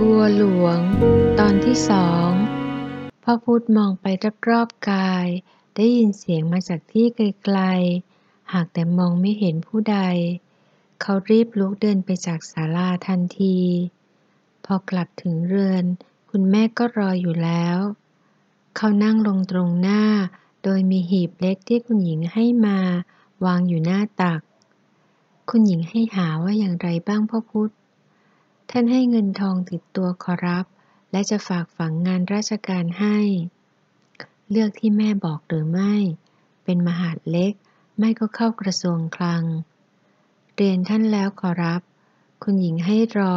บัวหลวง ตอนที่สองพ่อพุธมองไปรอบๆกาย ได้ยินเสียงมาจากที่ไกลๆ หากแต่มองไม่เห็นผู้ใด เขารีบลุกเดินไปจากศาลาทันที พอกลับถึงเรือน คุณแม่ก็รออยู่แล้ว เขานั่งลงตรงหน้า โดยมีหีบเล็กที่คุณหญิงให้มา วางอยู่หน้าตัก คุณหญิงให้หาว่าอย่างไรบ้างพ่อพุธ ท่านให้เงินทองติดตัวขอรับ และจะฝากฝังงานราชการให้ เลือกที่แม่บอกหรือไม่ เป็นมหาดเล็ก ไม่ก็เข้ากระทรวงคลัง เรียนท่านแล้วขอรับ คุณหญิงให้รอ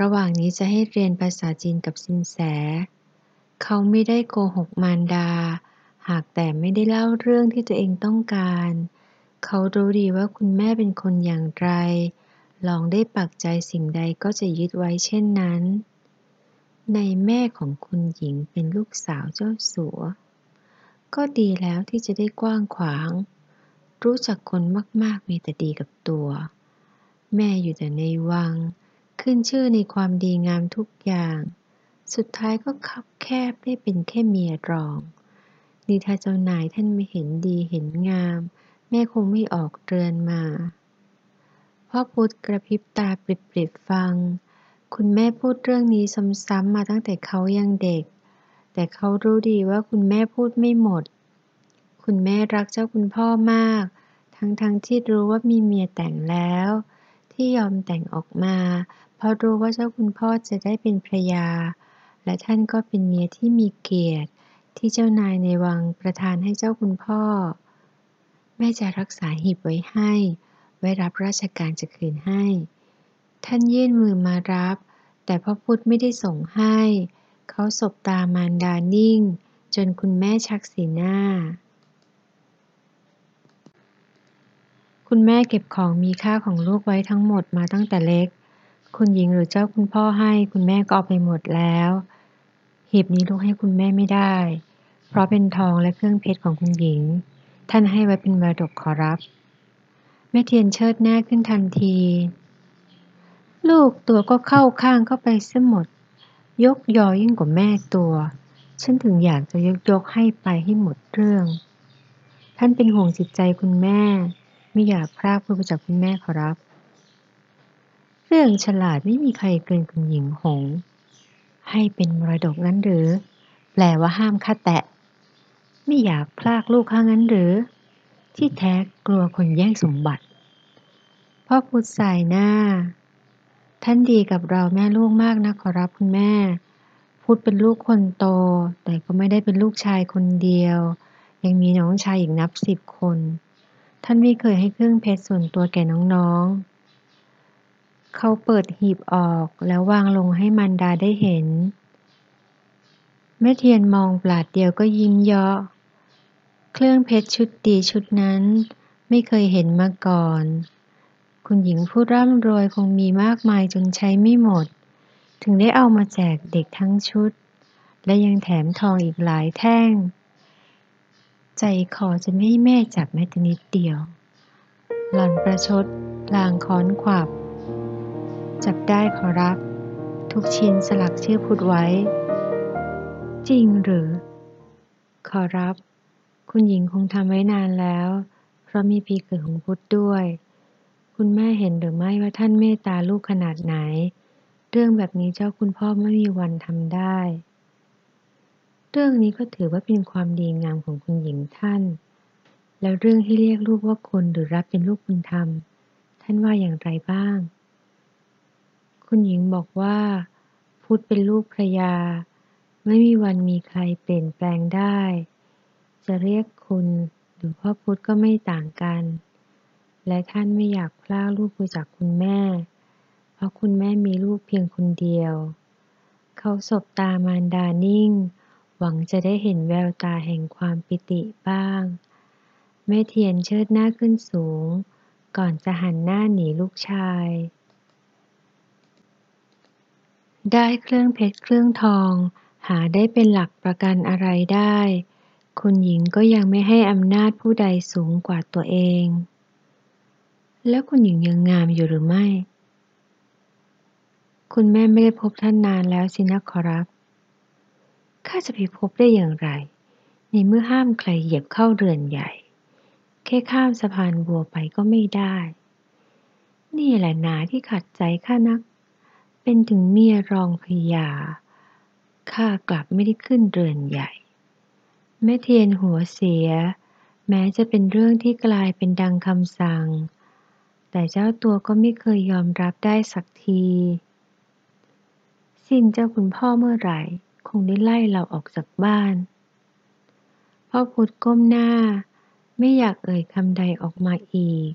ระหว่างนี้จะให้เรียนภาษาจีนกับสินแส เขาไม่ได้โกหกมารดา หากแต่ไม่ได้เล่าเรื่องที่ตัวเองต้องการ เขารู้ดีว่าคุณแม่เป็นคนอย่างไร ลองได้ปักใจสิ่งใดก็จะยึดไว้เช่นนั้น ในแม่ของคุณหญิงเป็นลูกสาวเจ้าสัว ก็ดีแล้วที่จะได้กว้างขวาง รู้จักคนมากๆมีแต่ดีกับตัว แม่อยู่แต่ในวัง ขึ้นชื่อในความดีงามทุกอย่าง สุดท้ายก็คับแคบได้เป็นแค่เมียรองนี่ถ้าเจ้านายท่านไม่เห็นดีเห็นงาม แม่คงไม่ออกเรือนมา พ่อพุธกระพริบตาปริบๆฟัง คุณแม่พูดเรื่องนี้ซ้ำๆมาตั้งแต่เขายังเด็ก แต่เขารู้ดีว่าคุณแม่พูดไม่หมด คุณแม่รักเจ้าคุณพ่อมาก ทั้งๆทที่รู้ว่ามีเมียแต่งแล้ว ที่ยอมแต่งออกมา เพราะรู้ว่าเจ้าคุณพ่อจะได้เป็นภรยา และท่านก็เป็นเมียที่มีเกียรติ ที่เจ้านายในวังประทานให้เจ้าคุณพ่อ แม่จะรักษาหีบไว้ให้ ไว้รับราชการจะคืนให้ ท่านยื่นมือมารับ แต่พ่อพุทธไม่ได้ส่งให้ เขาสบตามารดานิ่ง จนคุณแม่ชักสีหน้า คุณแม่เก็บของมีค่าของลูกไว้ทั้งหมดมาตั้งแต่เล็ก คุณหญิงหรือเจ้าคุณพ่อให้ คุณแม่ก็เอาไปหมดแล้ว หีบนี้ลูกให้คุณแม่ไม่ได้ เพราะเป็นทองและเครื่องเพชรของคุณหญิง ท่านให้ไว้เป็นมรดกขอรับ ม่เทียนเชิดหน้าขึ้นทันที ลูกตัวก็เข้าข้างเข้าไปเสียหมด ยกยอยิ่งกว่าแม่ตัว ฉันถึงอยากจะยกยกให้ไปให้หมดเรื่อง ท่านเป็นห่วงจิตใจคุณแม่ ไม่อยากพรากพูดจากคุณแม่ขอรับ เรื่องฉลาดไม่มีใครเกินคุณหญิงหง ให้เป็นมรดกนั้นหรือ แปลว่าห้ามค่าแตะ ไม่อยากพลากลูกข้างั้นหรือ ที่แท้กลัวคนแย่งสมบัติ พ่อพุธสายหน้า ท่านดีกับเราแม่ลูกมากนะขอรับคุณแม่ พุธเป็นลูกคนโต แต่ก็ไม่ได้เป็นลูกชายคนเดียว ยังมีน้องชายอีกนับสิบคน ท่านไม่เคยให้เครื่องเพชรส่วนตัวแก่น้องๆ เขาเปิดหีบออกแล้ววางลงให้มันดาได้เห็น แม่เทียนมองปลาดเดียวก็ยิ้มเยาะ เครื่องเพชรชุดดีชุดนั้น ไม่เคยเห็นมาก่อน คุณหญิงผู้ร่ำรวยคงมีมากมายจนใช้ไม่หมด ถึงได้เอามาแจกเด็กทั้งชุด และยังแถมทองอีกหลายแท่ง ใจคอจะไม่แม่จับแม้แต่นิดเดียว หล่อนประชดลางค้อนขวับ จับได้ขอรับ ทุกชิ้นสลักชื่อพุดไว้ จริงหรือ ขอรับ คุณหญิงคงทำไว้นานแล้ว เพราะมีปีเกิดของพุทธด้วย คุณแม่เห็นหรือไม่ว่าท่านเมตตาลูกขนาดไหน เรื่องแบบนี้เจ้าคุณพ่อไม่มีวันทำได้ เรื่องนี้ก็ถือว่าเป็นความดีงามของคุณหญิงท่าน แล้วเรื่องที่เรียกลูกว่าคนหรือรับเป็นลูกคุณธรรม ท่านว่าอย่างไรบ้าง คุณหญิงบอกว่าพุทธเป็นลูกพระยา ไม่มีวันมีใครเปลี่ยนแปลงได้ จะเรียกคุณหรือพ่อพุธก็ไม่ต่างกัน และท่านไม่อยากพลากลูกไปจากคุณแม่ เพราะคุณแม่มีลูกเพียงคนเดียว เขาสบตามารดานิ่ง หวังจะได้เห็นแววตาแห่งความปิติบ้าง แม่เทียนเชิดหน้าขึ้นสูง ก่อนจะหันหน้าหนีลูกชาย ได้เครื่องเพชรเครื่องทองหาได้เป็นหลักประกันอะไรได้ คุณหญิงก็ยังไม่ให้อำนาจผู้ใดสูงกว่าตัวเอง แล้วคุณหญิงยังงามอยู่หรือไม่ คุณแม่ไม่ได้พบท่านนานแล้วสินะขอรับ ข้าจะไปพบได้อย่างไร ในเมื่อห้ามใครเหยียบเข้าเรือนใหญ่ แค่ข้ามสะพานบัวไปก็ไม่ได้ นี่แหละนาที่ขัดใจข้านัก เป็นถึงเมียรองพญาข้ากลับไม่ได้ขึ้นเรือนใหญ่ แม่เทียนหัวเสีย แม้จะเป็นเรื่องที่กลายเป็นดังคำสั่ง แต่เจ้าตัวก็ไม่เคยยอมรับได้สักที สิ้นเจ้าคุณพ่อเมื่อไหร่ คงได้ไล่เราออกจากบ้าน พ่อพุธก้มหน้า ไม่อยากเอ่ยคำใดออกมาอีก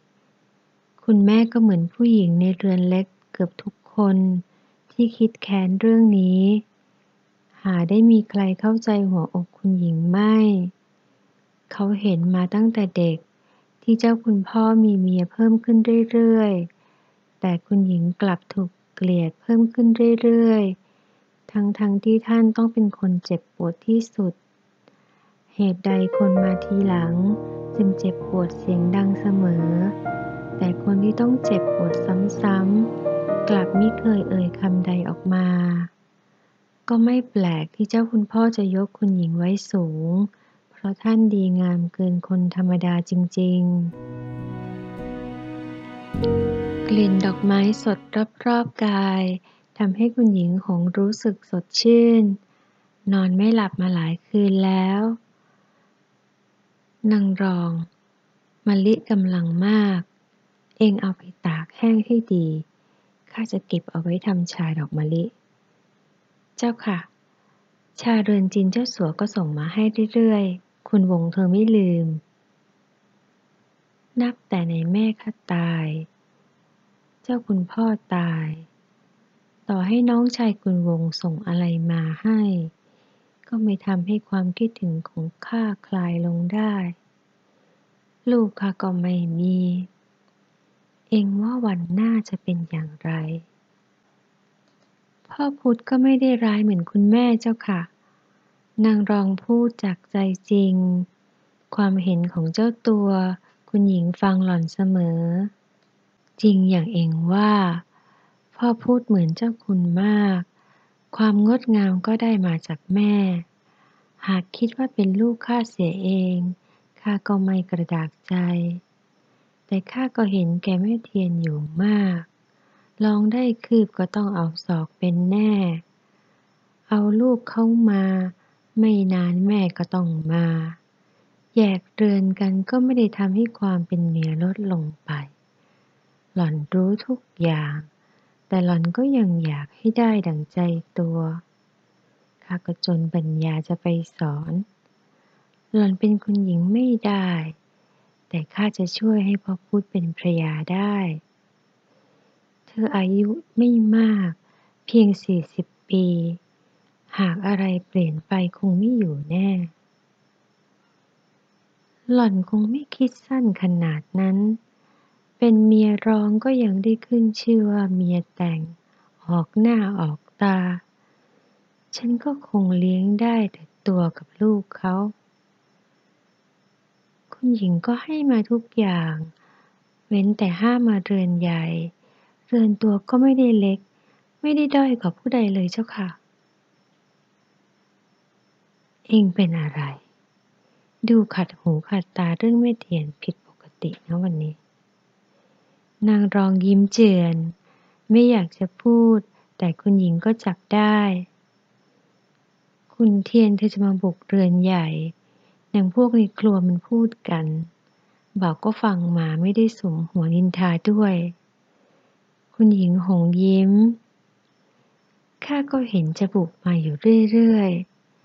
คุณแม่ก็เหมือนผู้หญิงในเรือนเล็กเกือบทุกคนที่คิดแค้นเรื่องนี้ หาได้มีใครเข้าใจหัวอกคุณหญิงไม่ เขาเห็นมาตั้งแต่เด็ก ที่เจ้าคุณพ่อมีเมียเพิ่มขึ้นเรื่อยๆ แต่คุณหญิงกลับถูกเกลียดเพิ่มขึ้นเรื่อยๆ ทั้งๆทที่ท่านต้องเป็นคนเจ็บปวดที่สุด เหตุใดคนมาทีหลัง จึงเจ็บปวดเสียงดังเสมอ แต่คนที่ต้องเจ็บปวดซ้ำๆกลับไม่เคยเอ่ยคำใดออกมา ก็ไม่แปลกที่เจ้าคุณพ่อจะยกคุณหญิงไว้สูง เพราะท่านดีงามเกินคนธรรมดาจริง ๆ กลิ่นดอกไม้สดรอบๆกายทำให้คุณหญิงหงรู้สึกสดชื่น นอนไม่หลับมาหลายคืนแล้วนางรองมะลิกำลังมาก เองเอาไปตากแห้งให้ดี ข้าจะเก็บเอาไว้ทำชาดอกมะลิ เจ้าค่ะ ชาเรือนจินเจ้าสัวก็ส่งมาให้เรื่อยๆ คุณวงเธอไม่ลืม นับแต่ในแม่ข้าตาย เจ้าคุณพ่อตาย ต่อให้น้องชายคุณวงส่งอะไรมาให้ ก็ไม่ทำให้ความคิดถึงของข้าคลายลงได้ ลูกข้าก็ไม่มี เองว่าวันหน้าจะเป็นอย่างไร พ่อพุธก็ไม่ได้ร้ายเหมือนคุณแม่เจ้าค่ะ นางรองพูดจากใจจริง ความเห็นของเจ้าตัว คุณหญิงฟังหล่อนเสมอ จริงอย่างเองว่า พ่อพูดเหมือนเจ้าคุณมาก ความงดงามก็ได้มาจากแม่ หากคิดว่าเป็นลูกข้าเสียเองข้าก็ไม่กระดากใจ แต่ข้าก็เห็นแกแม่เทียนอยู่มาก ลองได้คืบก็ต้องเอาศอกเป็นแน่ เอาลูกเข้ามา ไม่นานแม่ก็ต้องมา แยกเรือนกันก็ไม่ได้ทำให้ความเป็นเมียลดลงไป หล่อนรู้ทุกอย่าง แต่หล่อนก็ยังอยากให้ได้ดังใจตัวข้าก็จนปัญญาจะไปสอน หล่อนเป็นคุณหญิงไม่ได้ แต่ข้าจะช่วยให้พ่อพูดเป็นภระยาได้ ออายุไม่มาก เพียงสี่สิบปี หากอะไรเปลี่ยนไปคงไม่อยู่แน่ หล่อนคงไม่คิดสั้นขนาดนั้น เป็นเมียรองก็ยังได้ขึ้นชื่อว่าเมียแต่ง ออกหน้าออกตา ฉันก็คงเลี้ยงได้แต่ตัวกับลูกเขา คุณหญิงก็ให้มาทุกอย่าง เว้นแต่ห้ามมาเรือนใหญ่ เรือนตัวก็ไม่ได้เล็ก ไม่ได้ด้อยกว่าผู้ใดเลยเจ้าค่ะ เองเป็นอะไร ดูขัดหูขัดตาเรื่องไม่เทียนผิดปกตินะวันนี้ นางรองยิ้มเจือน ไม่อยากจะพูด แต่คุณหญิงก็จับได้ คุณเทียนเธอจะมาบุกเรือนใหญ่อย่างพวกในครัวมันพูดกัน บอกก็ฟังมาไม่ได้สมหัวนินทาด้วย คุณหญิงหงยิ้ม ข้าก็เห็นจะบุกมาอยู่เรื่อย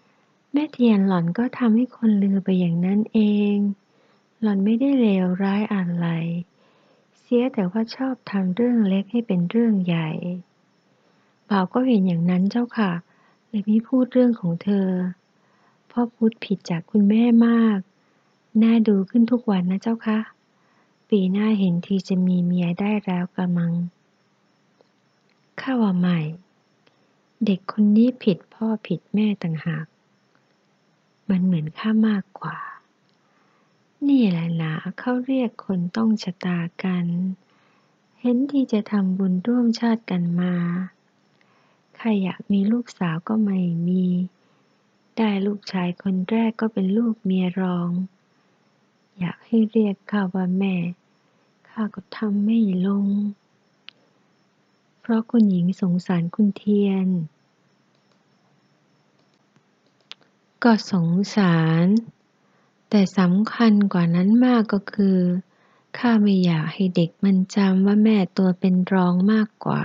ๆ แม่เทียนหล่อนก็ทำให้คนลือไปอย่างนั้นเอง หล่อนไม่ได้เลวร้ายอะไร เสียแต่ว่าชอบทำเรื่องเล็กให้เป็นเรื่องใหญ่บ่าวก็เห็นอย่างนั้นเจ้าค่ะ เลยไม่พูดเรื่องของเธอ พ่อพูดผิดจากคุณแม่มาก น่าดูขึ้นทุกวันนะเจ้าค่ะ ปีหน้าเห็นทีจะมีเมียได้แล้วกระมัง ข้าว่าไม่ เด็กคนนี้ผิดพ่อผิดแม่ต่างหาก มันเหมือนข้ามากกว่า นี่แหละนะเขาเรียกคนต้องชะตากัน เห็นที่จะทำบุญร่วมชาติกันมาข้าอยากมีลูกสาวก็ไม่มี ได้ลูกชายคนแรกก็เป็นลูกเมียรอง อยากให้เรียกข้าว่าแม่ ข้าก็ทำไม่ลง เพราะคุณหญิงสงสารคุณเทียน ก็สงสาร แต่สำคัญกว่านั้นมากก็คือ ข้าไม่อยากให้เด็กมันจำว่าแม่ตัวเป็นรองมากกว่า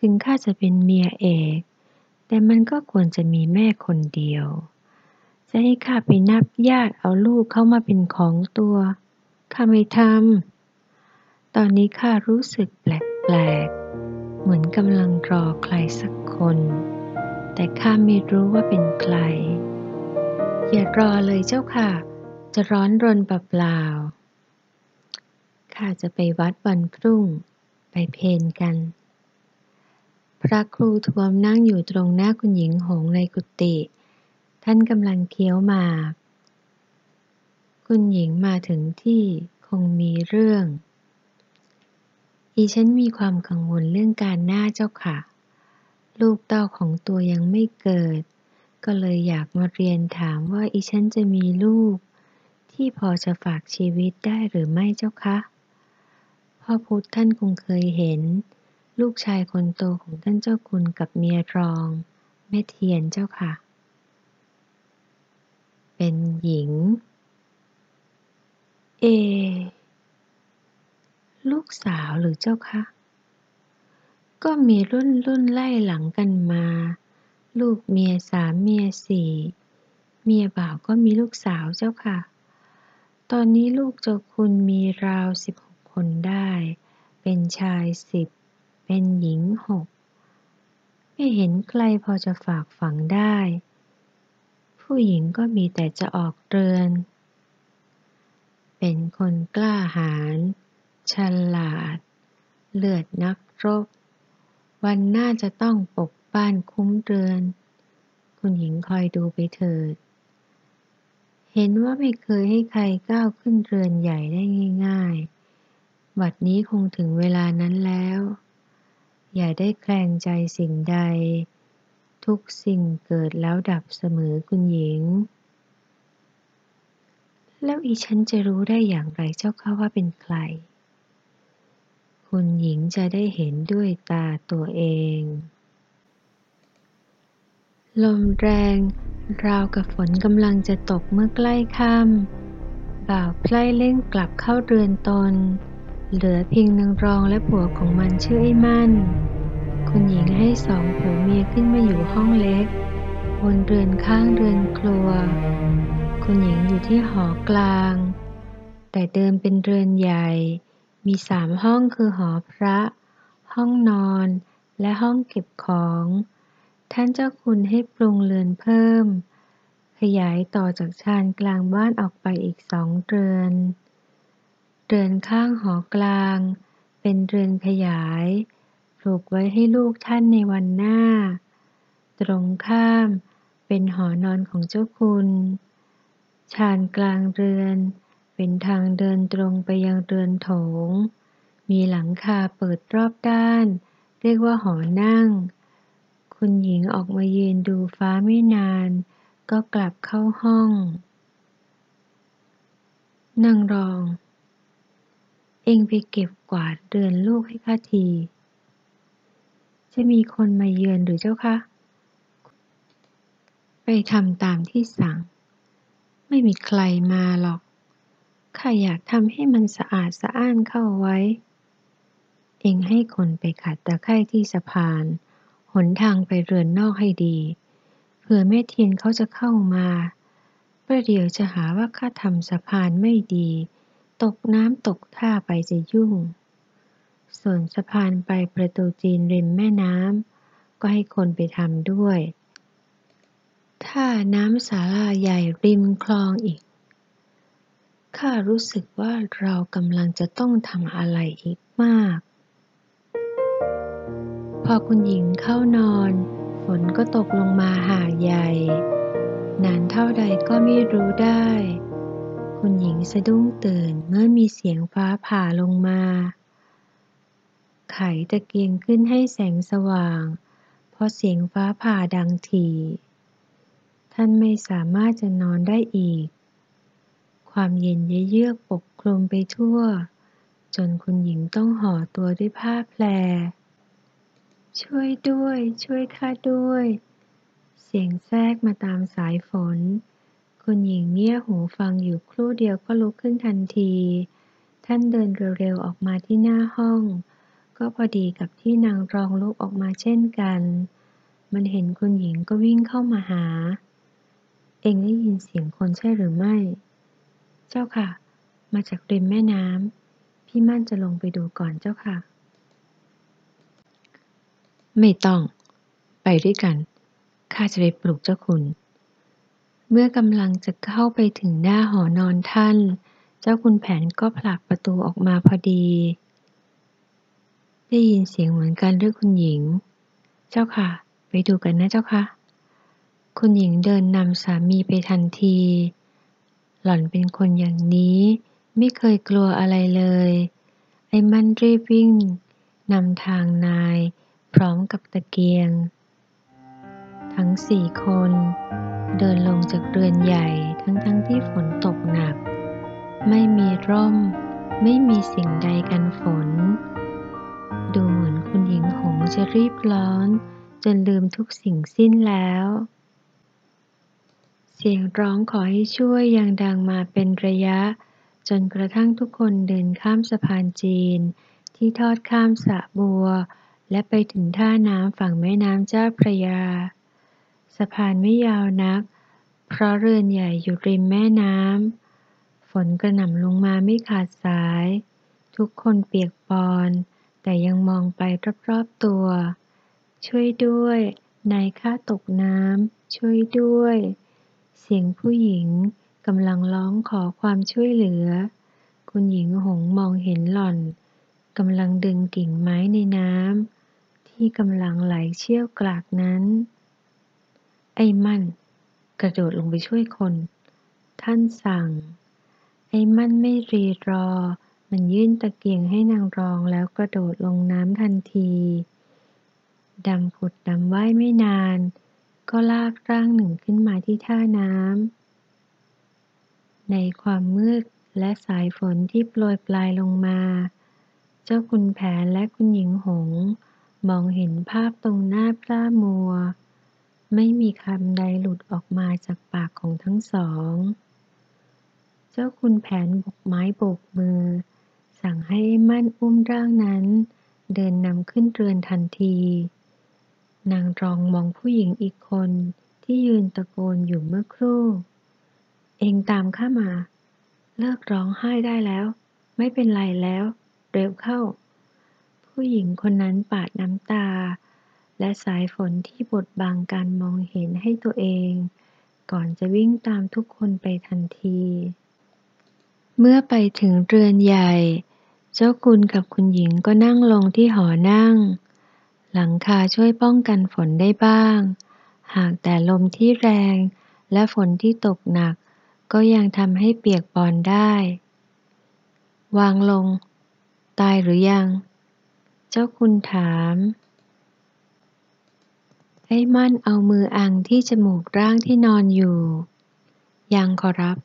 ถึงข้าจะเป็นเมียเอก แต่มันก็ควรจะมีแม่คนเดียว จะให้ข้าไปนับญาติเอาลูกเข้ามาเป็นของตัว ข้าไม่ทำตอนนี้ข้ารู้สึกแปลกๆ เหมือนกำลังรอใครสักคน แต่ข้าไม่รู้ว่าเป็นใคร อย่ารอเลยเจ้าค่ะ จะร้อนรนเปล่าๆข้าจะไปวัดวันพรุ่ง ไปเพนกัน พระครูทวมนั่งอยู่ตรงหน้าคุณหญิงหงในกุฏิท่านกำลังเคี้ยวหมาก คุณหญิงมาถึงที่คงมีเรื่อง อีฉันมีความกังวลเรื่องการหน้าเจ้าค่ะ ลูกเต้าของตัวยังไม่เกิด ก็เลยอยากมาเรียนถามว่าอีฉันจะมีลูก ที่พอจะฝากชีวิตได้หรือไม่เจ้าคะพ่อพุทธท่านคงเคยเห็น ลูกชายคนโตของท่านเจ้าคุณกับเมียรองแม่เทียนเจ้าค่ะ เป็นหญิง เอ ลูกสาวหรือเจ้าคะ ก็มีรุ่นรุ่นไล่หลังกันมา ลูกเมียสามเมียสี่เมียบ่าวก็มีลูกสาวเจ้าค่ะ ตอนนี้ลูกเจ้าคุณมีราวสิบหกคนได้ เป็นชายสิบเป็นหญิงหกไม่เห็นใครพอจะฝากฝังได้ ผู้หญิงก็มีแต่จะออกเรือน เป็นคนกล้าหาญ ฉลาด เลือดนักรบ วันหน้าจะต้องปกบ้านคุ้มเรือน คุณหญิงคอยดูไปเถิด เห็นว่าไม่เคยให้ใครก้าวขึ้นเรือนใหญ่ได้ง่ายๆ บัดนี้คงถึงเวลานั้นแล้ว อย่าได้แคลงใจสิ่งใด ทุกสิ่งเกิดแล้วดับเสมอคุณหญิงแล้วอีฉันจะรู้ได้อย่างไรเจ้าค่ะว่าเป็นใคร คุณหญิงจะได้เห็นด้วยตาตัวเอง ลมแรง ราวกับฝนกำลังจะตกเมื่อใกล้ค่ำบ่าวไพล่เล่งกลับเข้าเรือนตน เหลือเพียงนางรองและผัวของมันชื่อไอ้มั่น คุณหญิงให้สองผัวเมียขึ้นมาอยู่ห้องเล็กบนเรือนข้างเรือนครัว คุณหญิงอยู่ที่หอกลาง แต่เดิมเป็นเรือนใหญ่ มีสามห้องคือหอพระ ห้องนอน และห้องเก็บของ ท่านเจ้าคุณให้ปรุงเรือนเพิ่ม ขยายต่อจากชานกลางบ้านออกไปอีกสองเรือน เรือนข้างหอกลาง เป็นเรือนขยาย ปลูกไว้ให้ลูกท่านในวันหน้า ตรงข้ามเป็นหอนอนของเจ้าคุณ ชานกลางเรือน เป็นทางเดินตรงไปยังเรือนโถง มีหลังคาเปิดรอบด้าน เรียกว่าหอนั่ง คุณหญิงออกมายืนดูฟ้าไม่นาน ก็กลับเข้าห้อง นางรอง เองไปเก็บกวาดเรือนลูกให้ข้าที จะมีคนมาเยือนหรือเจ้าคะ ไปทำตามที่สั่ง ไม่มีใครมาหรอก ข้าอยากทำให้มันสะอาดสะอ้านเข้าไว้ เองให้คนไปขัดตะไคร่ที่สะพาน หนทางไปเรือนนอกให้ดี เผื่อแม่เทียนเขาจะเข้ามาประเดี๋ยวจะหาว่าข้าทำสะพานไม่ดี ตกน้ำตกท่าไปจะยุ่ง ส่วนสะพานไปประตูจีนริมแม่น้ำก็ให้คนไปทำด้วยท่าน้ำศาลาใหญ่ริมคลองอีก ข้ารู้สึกว่าเรากำลังจะต้องทำอะไรอีกมาก พอคุณหญิงเข้านอน ฝนก็ตกลงมาหาใหญ่ นานเท่าใดก็ไม่รู้ได้ คุณหญิงสะดุ้งตื่นเมื่อมีเสียงฟ้าผ่าลงมา ไขตะเกียงขึ้นให้แสงสว่างพราะเสียงฟ้าผ่าดังถี่ ท่านไม่สามารถจะนอนได้อีก ความเย็นเยือกปกคลุมไปทั่ว จนคุณหญิงต้องห่อตัวด้วยผ้าแพร ช่วยด้วย ช่วยข้าด้วย เสียงแทรกมาตามสายฝน คุณหญิงเงี่ยหูฟังอยู่ครู่เดียวก็ลุกขึ้นทันที ท่านเดินเร็วๆออกมาที่หน้าห้อง ก็พอดีกับที่นางรองลุกออกมาเช่นกัน มันเห็นคุณหญิงก็วิ่งเข้ามาหา เองได้ยินเสียงคนใช่หรือไม่ เจ้าค่ะ มาจากริมแม่น้ำ พี่มั่นจะลงไปดูก่อนเจ้าค่ะ ไม่ต้อง ไปด้วยกัน ข้าจะไปปลุกเจ้าคุณ เมื่อกำลังจะเข้าไปถึงหน้าหอนอนท่าน เจ้าคุณแผนก็ผลักประตูออกมาพอดี ได้ยินเสียงเหมือนกันหรือคุณหญิง เจ้าค่ะ ไปดูกันนะเจ้าค่ะ คุณหญิงเดินนำสามีไปทันที หล่อนเป็นคนอย่างนี้ ไม่เคยกลัวอะไรเลย ไอ้มันรีบวิ่งนำทางนาย พร้อมกับตะเกียง ทั้งสี่คน เดินลงจากเรือนใหญ่ทั้งๆทที่ฝนตกหนัก ไม่มีร่ม ไม่มีสิ่งใดกันฝน ดูเหมือนคุณหญิงหงจะรีบร้อน จนลืมทุกสิ่งสิ้นแล้ว เสียงร้องขอให้ช่วยยังดังมาเป็นระยะ จนกระทั่งทุกคนเดินข้ามสะพานจีน ที่ทอดข้ามสะบัว และไปถึงท่าน้ำฝั่งแม่น้ำเจ้าพระยา สะพานไม่ยาวนัก เพราะเรือนใหญ่อยู่ริมแม่น้ำฝนกระหน่ำลงมาไม่ขาดสาย ทุกคนเปียกปอนแต่ยังมองไปรอบๆตัว ช่วยด้วยนายข้าตกน้ำช่วยด้วย สียงผู้หญิงกำลังร้องขอความช่วยเหลือ คุณหญิงหงมองเห็นหล่อนกำลังดึงกิ่งไม้ในน้ำที่กำลังไหลเชี่ยวกรากนั้น ไอ้มั่น กระโดดลงไปช่วยคน ท่านสั่ง ไอ้มั่นไม่รีรอ มันยื่นตะเกียงให้นางรองแล้วกระโดดลงน้ำทันที ดำผุดดำว่ายไม่นาน ก็ลากร่างหนึ่งขึ้นมาที่ท่าน้ำ ในความมืดและสายฝนที่โปรยปลายลงมา เจ้าคุณแผนและคุณหญิงหง มองเห็นภาพตรงหน้าพระมัว ไม่มีคำใดหลุดออกมาจากปากของทั้งสอง เจ้าคุณแผนบกไม้โบกมือ สั่งให้มั่นอุ้มร่างนั้น เดินนำขึ้นเรือนทันที นางรองมองผู้หญิงอีกคนที่ยืนตะโกนอยู่เมื่อครู่ เองตามข้ามา เลิกร้องไห้ได้แล้ว ไม่เป็นไรแล้ว เร็วเข้า ผู้หญิงคนนั้นปาดน้ำตา และสายฝนที่บดบังการมองเห็นให้ตัวเอง ก่อนจะวิ่งตามทุกคนไปทันที เมื่อไปถึงเรือนใหญ่ เจ้าคุณกับคุณหญิงก็นั่งลงที่หอนั่ง หลังคาช่วยป้องกันฝนได้บ้าง หากแต่ลมที่แรงและฝนที่ตกหนัก ก็ยังทำให้เปียกปอนได้ วางลง ตายหรือยัง เจ้าคุณถามไอ้มั่นเอามืออังที่จมูกร่างที่นอนอยู่ ยังขอรับ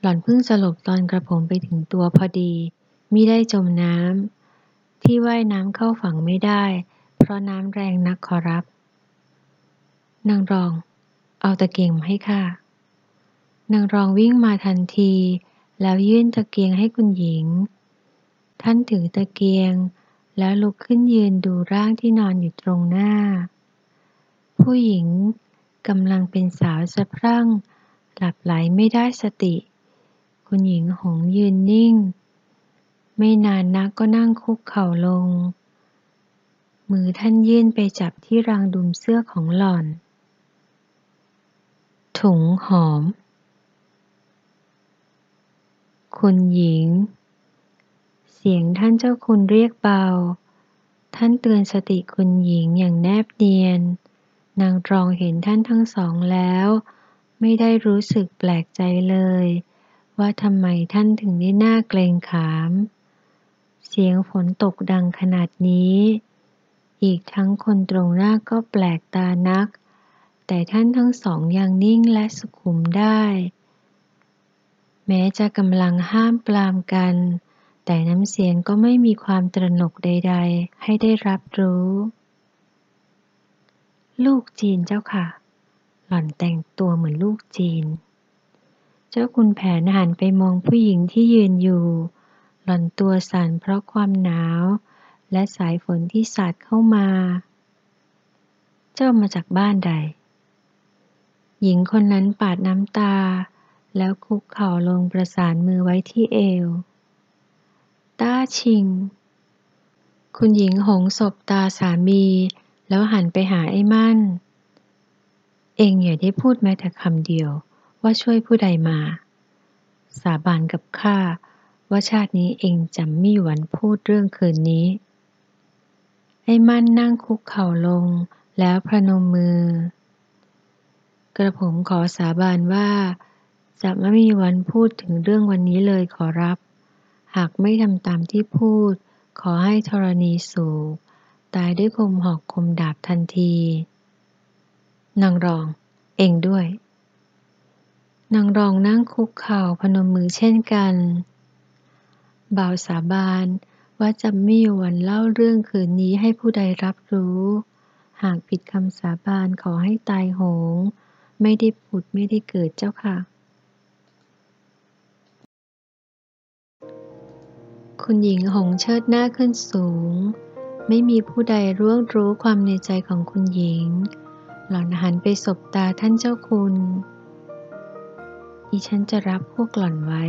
หล่อนเพิ่งสลบตอนกระผมไปถึงตัวพอดีมิได้จมน้ำที่ว่ายน้ำเข้าฝั่งไม่ได้ เพราะน้ำแรงนักขอรับ นางรอง เอาตะเกียงมาให้ข้านางรองวิ่งมาทันที แล้วยื่นตะเกียงให้คุณหญิง ท่านถือตะเกียง แล้วลุกขึ้นยืนดูร่างที่นอนอยู่ตรงหน้า ผู้หญิงกำลังเป็นสาวสะพรั่ง หลับไหลไม่ได้สติ คุณหญิงหงยืนนิ่ง ไม่นานนักก็นั่งคุกเข่าลง มือท่านยื่นไปจับที่รางดุมเสื้อของหล่อน ถุงหอม คุณหญิง เสียงท่านเจ้าคุณเรียกเบา ท่านเตือนสติคุณหญิงอย่างแนบเนียน นางรองเห็นท่านทั้งสองแล้ว ไม่ได้รู้สึกแปลกใจเลย ว่าทำไมท่านถึงได้หน้าเกรงขาม เสียงฝนตกดังขนาดนี้ อีกทั้งคนตรงหน้าก็แปลกตานัก แต่ท่านทั้งสองยังนิ่งและสุขุมได้ แม้จะกำลังห้ามปรามกัน แต่น้ำเสียงก็ไม่มีความตระหนกใด ๆ ให้ได้รับรู้ ลูกจีนเจ้าค่ะ หล่อนแต่งตัวเหมือนลูกจีน เจ้าคุณแผนหันไปมองผู้หญิงที่ยืนอยู่ หล่อนตัวสั่นเพราะความหนาว และสายฝนที่สาดเข้ามา เจ้ามาจากบ้านใด หญิงคนนั้นปาดน้ำตา แล้วคุกเข่าลงประสานมือไว้ที่เอว ต้าชิง คุณหญิงหงศบตาสามี แล้วหันไปหาไอ้มั่น เองอย่าได้พูดแม้แต่คำเดียวว่าช่วยผู้ใดมา สาบานกับข้าว่าชาตินี้เองจะไม่หวันพูดเรื่องคืนนี้ ไอ้มั่นนั่งคุกเข่าลง แล้วพนมมือ กระผมขอสาบานว่า จะไม่มีวันพูดถึงเรื่องวันนี้เลยขอรับ หากไม่ทำตามที่พูด ขอให้ธรณีสูบตายด้วยคมหอกคมดาบทันที นางรอง เองด้วย นางรองนั่งคุกเข่าพนมมือเช่นกัน บ่าวสาบาน ว่าจะไม่มีวันเล่าเรื่องคืนนี้ให้ผู้ใดรับรู้ หากผิดคำสาบานขอให้ตายโหง ไม่ได้ผุดไม่ได้เกิดเจ้าค่ะ คุณหญิงหงเชิดหน้าขึ้นสูง ไม่มีผู้ใดร่วงรู้ความในใจของคุณหญิง หล่อนหันไปสบตาท่านเจ้าคุณอีฉันจะรับพวกหล่อนไว้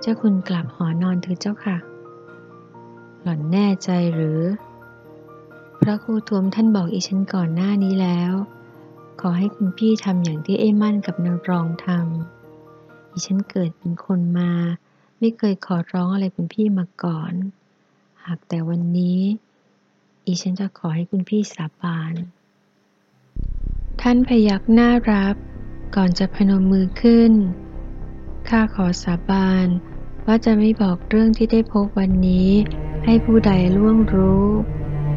เจ้าคุณกลับหอนอนเถิดเจ้าค่ะ หล่อนแน่ใจหรือ พระครูทวมท่านบอกอีฉันก่อนหน้านี้แล้ว ขอให้คุณพี่ทำอย่างที่เอ้มั่นกับนางรองทำอีฉันเกิดเป็นคนมา ไม่เคยขอร้องอะไรคุณพี่มาก่อน หากแต่วันนี้อีฉันจะขอให้คุณพี่สาบาน ท่านพยักหน้ารับ ก่อนจะพนมมือขึ้น ข้าขอสาบานว่าจะไม่บอกเรื่องที่ได้พบวันนี้ ให้ผู้ใดล่วงรู้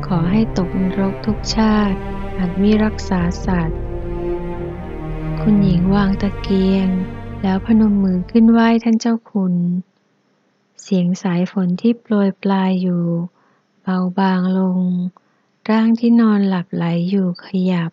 ขอให้ตกนรกทุกชาติหากมีรักษาสัตว์ คุณหญิงวางตะเกียง แล้วพนมมือขึ้นไหว้ท่านเจ้าคุณ เสียงสายฝนที่โปรยปลายอยู่ เบาบางลง ร่างที่นอนหลับไหลอยู่ขยับ